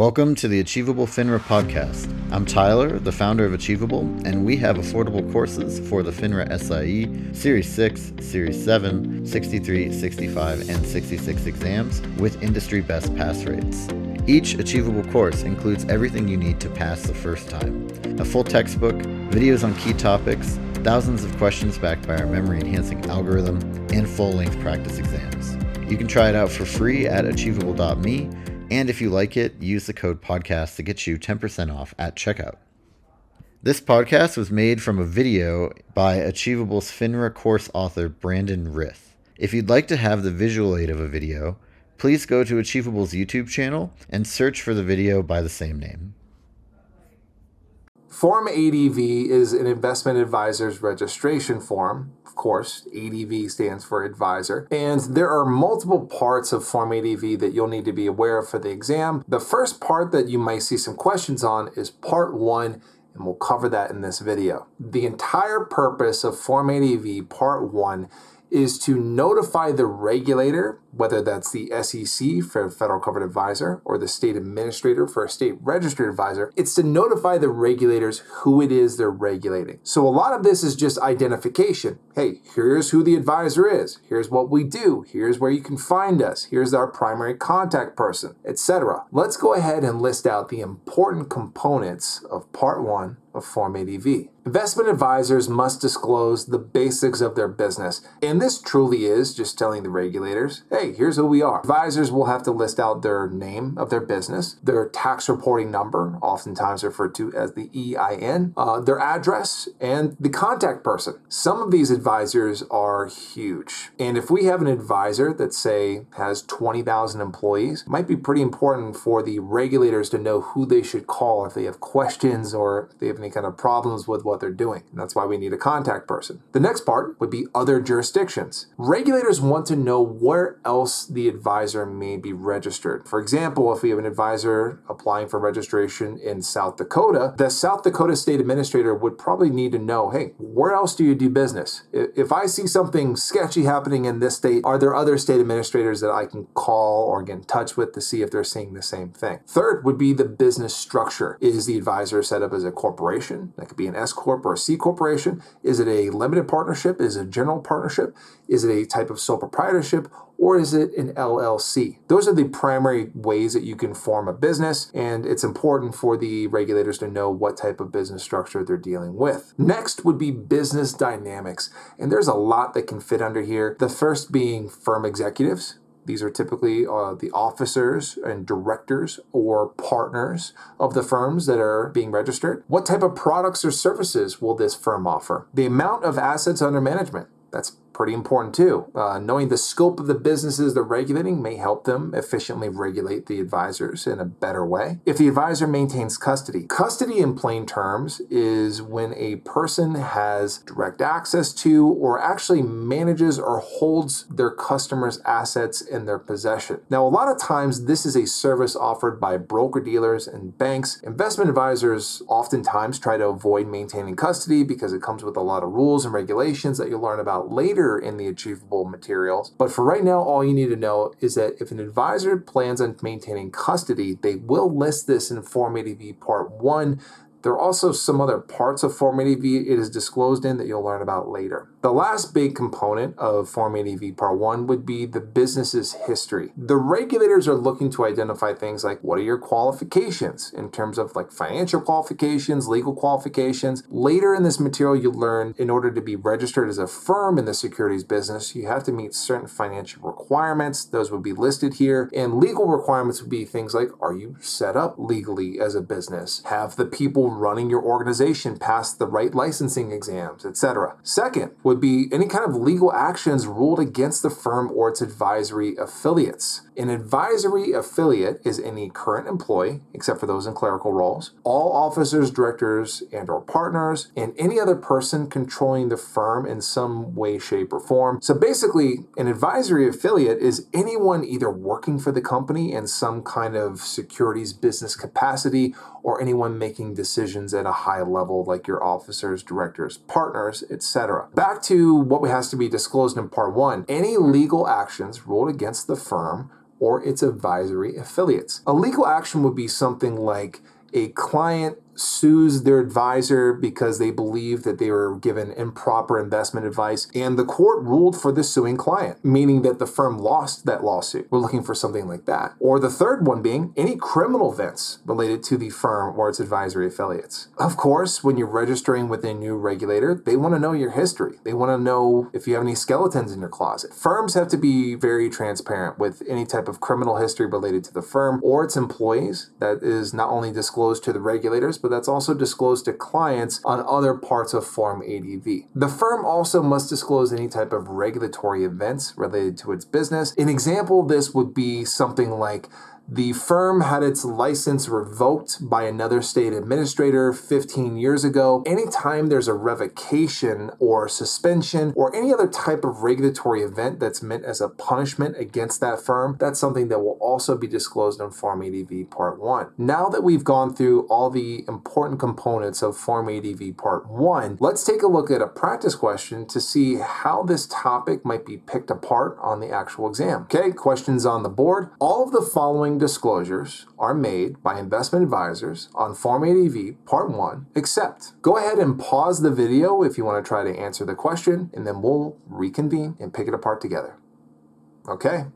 Welcome to the Achievable FINRA podcast. I'm Tyler, the founder of Achievable, and we have affordable courses for the FINRA SIE Series 6, Series 7, 63, 65, and 66 exams with industry best pass rates. Each Achievable course includes everything you need to pass the first time a full textbook, videos on key topics, thousands of questions backed by our memory enhancing algorithm, and full length practice exams. You can try it out for free at achievable.me and if you like it, use the code podcast to get you 10% off at checkout. This podcast was made from a video by Achievable's FINRA course author Brandon Rith. If you'd like to have the visual aid of a video, please go to Achievable's YouTube channel and search for the video by the same name. Form ADV is an investment advisor's registration form. Course, ADV stands for advisor. And there are multiple parts of Form ADV that you'll need to be aware of for the exam. The first part that you might see some questions on is part one and we'll cover that in this video. The entire purpose of Form ADV Part 1 is to notify the regulator, whether that's the SEC for federal covered advisor or the state administrator for a state registered advisor, it's to notify the regulators who it is they're regulating. So a lot of this is just identification. Hey, here's who the advisor is. Here's what we do. Here's where you can find us. Here's our primary contact person, etc. Let's go ahead and list out the important components of part 1 of Form ADV. Investment advisors must disclose the basics of their business. And this truly is just telling the regulators, hey, here's who we are. Advisors will have to list out their name of their business, their tax reporting number, oftentimes referred to as the EIN, uh, their address, and the contact person. Some of these advisors are huge. And if we have an advisor that, say, has 20,000 employees, it might be pretty important for the regulators to know who they should call if they have questions or they have any kind of problems with what they're doing. And that's why we need a contact person. The next part would be other jurisdictions. Regulators want to know where else the advisor may be registered. For example, if we have an advisor applying for registration in South Dakota, the South Dakota state administrator would probably need to know hey, where else do you do business? If I see something sketchy happening in this state, are there other state administrators that I can call or get in touch with to see if they're seeing the same thing? Third would be the business structure. Is the advisor set up as a corporation? That could be an S Corp or a C Corporation. Is it a limited partnership? Is it a general partnership? Is it a type of sole proprietorship? Or is it an LLC? Those are the primary ways that you can form a business, and it's important for the regulators to know what type of business structure they're dealing with. Next would be business dynamics, and there's a lot that can fit under here. The first being firm executives, these are typically uh, the officers and directors or partners of the firms that are being registered. What type of products or services will this firm offer? The amount of assets under management. That's pretty important too. Uh, knowing the scope of the businesses they're regulating may help them efficiently regulate the advisors in a better way. If the advisor maintains custody, custody in plain terms is when a person has direct access to or actually manages or holds their customers' assets in their possession. Now, a lot of times this is a service offered by broker dealers and banks. Investment advisors oftentimes try to avoid maintaining custody because it comes with a lot of rules and regulations that you'll learn about later in the achievable materials. But for right now, all you need to know is that if an advisor plans on maintaining custody, they will list this in Form ADV Part 1 there are also some other parts of Form ADV it is disclosed in that you'll learn about later. The last big component of Form ADV Part 1 would be the business's history. The regulators are looking to identify things like what are your qualifications in terms of like financial qualifications, legal qualifications. Later in this material, you'll learn in order to be registered as a firm in the securities business, you have to meet certain financial requirements. Those would be listed here. And legal requirements would be things like are you set up legally as a business? Have the people running your organization pass the right licensing exams, etc. Second would be any kind of legal actions ruled against the firm or its advisory affiliates. An advisory affiliate is any current employee, except for those in clerical roles, all officers, directors, and or partners, and any other person controlling the firm in some way, shape, or form. So basically, an advisory affiliate is anyone either working for the company in some kind of securities business capacity or anyone making decisions at a high level like your officers, directors, partners, etc. Back to what has to be disclosed in part 1. Any legal actions ruled against the firm or its advisory affiliates. A legal action would be something like a client sues their advisor because they believe that they were given improper investment advice, and the court ruled for the suing client, meaning that the firm lost that lawsuit. We're looking for something like that. Or the third one being any criminal events related to the firm or its advisory affiliates. Of course, when you're registering with a new regulator, they want to know your history. They want to know if you have any skeletons in your closet. Firms have to be very transparent with any type of criminal history related to the firm or its employees that is not only disclosed to the regulators, but that's also disclosed to clients on other parts of Form ADV. The firm also must disclose any type of regulatory events related to its business. An example of this would be something like the firm had its license revoked by another state administrator 15 years ago. Anytime there's a revocation or suspension or any other type of regulatory event that's meant as a punishment against that firm, that's something that will also be disclosed in Form ADV Part 1. Now that we've gone through all the important components of Form ADV Part 1, let's take a look at a practice question to see how this topic might be picked apart on the actual exam. Okay, questions on the board. All of the following disclosures are made by investment advisors on Form ADV Part 1, except go ahead and pause the video if you want to try to answer the question, and then we'll reconvene and pick it apart together. Okay,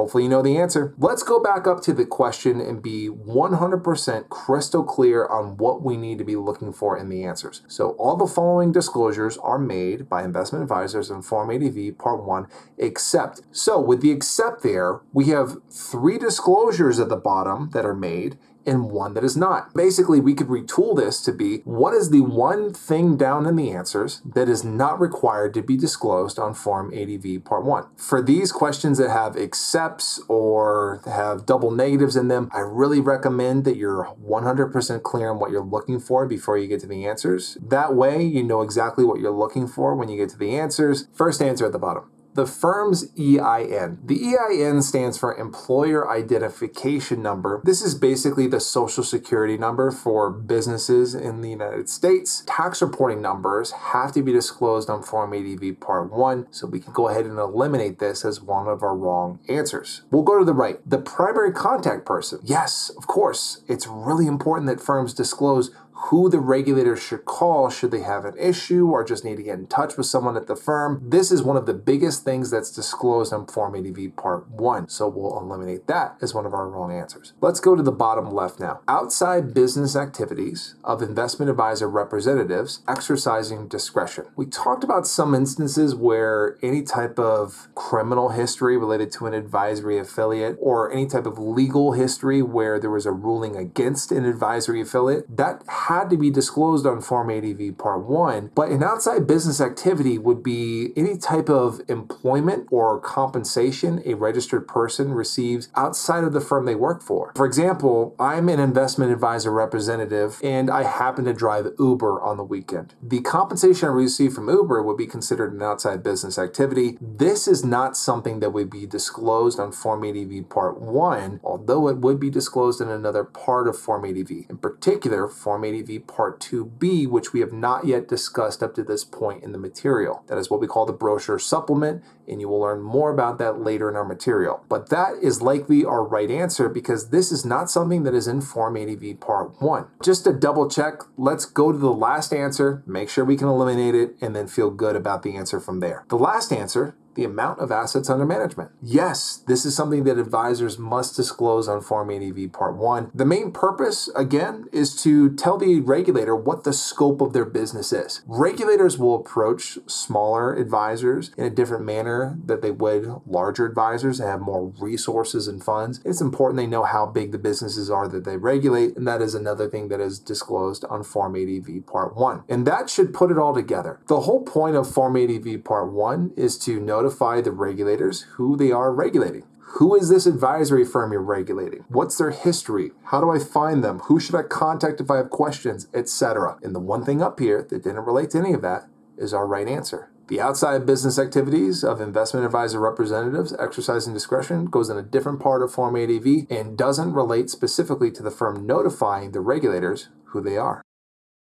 Hopefully, you know the answer. Let's go back up to the question and be 100% crystal clear on what we need to be looking for in the answers. So, all the following disclosures are made by investment advisors in Form ADV Part 1, except. So, with the except there, we have three disclosures at the bottom that are made and one that is not. Basically, we could retool this to be what is the one thing down in the answers that is not required to be disclosed on Form ADV Part 1. For these questions that have accepts or have double negatives in them, I really recommend that you're 100% clear on what you're looking for before you get to the answers. That way, you know exactly what you're looking for when you get to the answers. First answer at the bottom the firm's EIN. The EIN stands for Employer Identification Number. This is basically the social security number for businesses in the United States. Tax reporting numbers have to be disclosed on Form ADV Part 1, so we can go ahead and eliminate this as one of our wrong answers. We'll go to the right. The primary contact person. Yes, of course, it's really important that firms disclose who the regulator should call should they have an issue or just need to get in touch with someone at the firm. This is one of the biggest things that's disclosed on Form ADV Part 1, so we'll eliminate that as one of our wrong answers. Let's go to the bottom left now. Outside business activities of investment advisor representatives exercising discretion. We talked about some instances where any type of criminal history related to an advisory affiliate or any type of legal history where there was a ruling against an advisory affiliate, that had to be disclosed on Form ADV Part 1, but an outside business activity would be any type of employment or compensation a registered person receives outside of the firm they work for. For example, I'm an investment advisor representative and I happen to drive Uber on the weekend. The compensation I receive from Uber would be considered an outside business activity. This is not something that would be disclosed on Form ADV Part 1, although it would be disclosed in another part of Form ADV. In particular, Form Part 2B, which we have not yet discussed up to this point in the material. That is what we call the brochure supplement, and you will learn more about that later in our material. But that is likely our right answer because this is not something that is in Form ADV Part 1. Just to double check, let's go to the last answer, make sure we can eliminate it, and then feel good about the answer from there. The last answer the amount of assets under management. Yes, this is something that advisors must disclose on Form ADV Part 1. The main purpose, again, is to tell the regulator what the scope of their business is. Regulators will approach smaller advisors in a different manner that they would larger advisors that have more resources and funds. It's important they know how big the businesses are that they regulate, and that is another thing that is disclosed on Form ADV Part 1. And that should put it all together. The whole point of Form ADV Part 1 is to notify notify the regulators who they are regulating. Who is this advisory firm you're regulating? What's their history? How do I find them? Who should I contact if I have questions, etc. And the one thing up here that didn't relate to any of that is our right answer. The outside business activities of investment advisor representatives exercising discretion goes in a different part of Form ADV and doesn't relate specifically to the firm notifying the regulators who they are.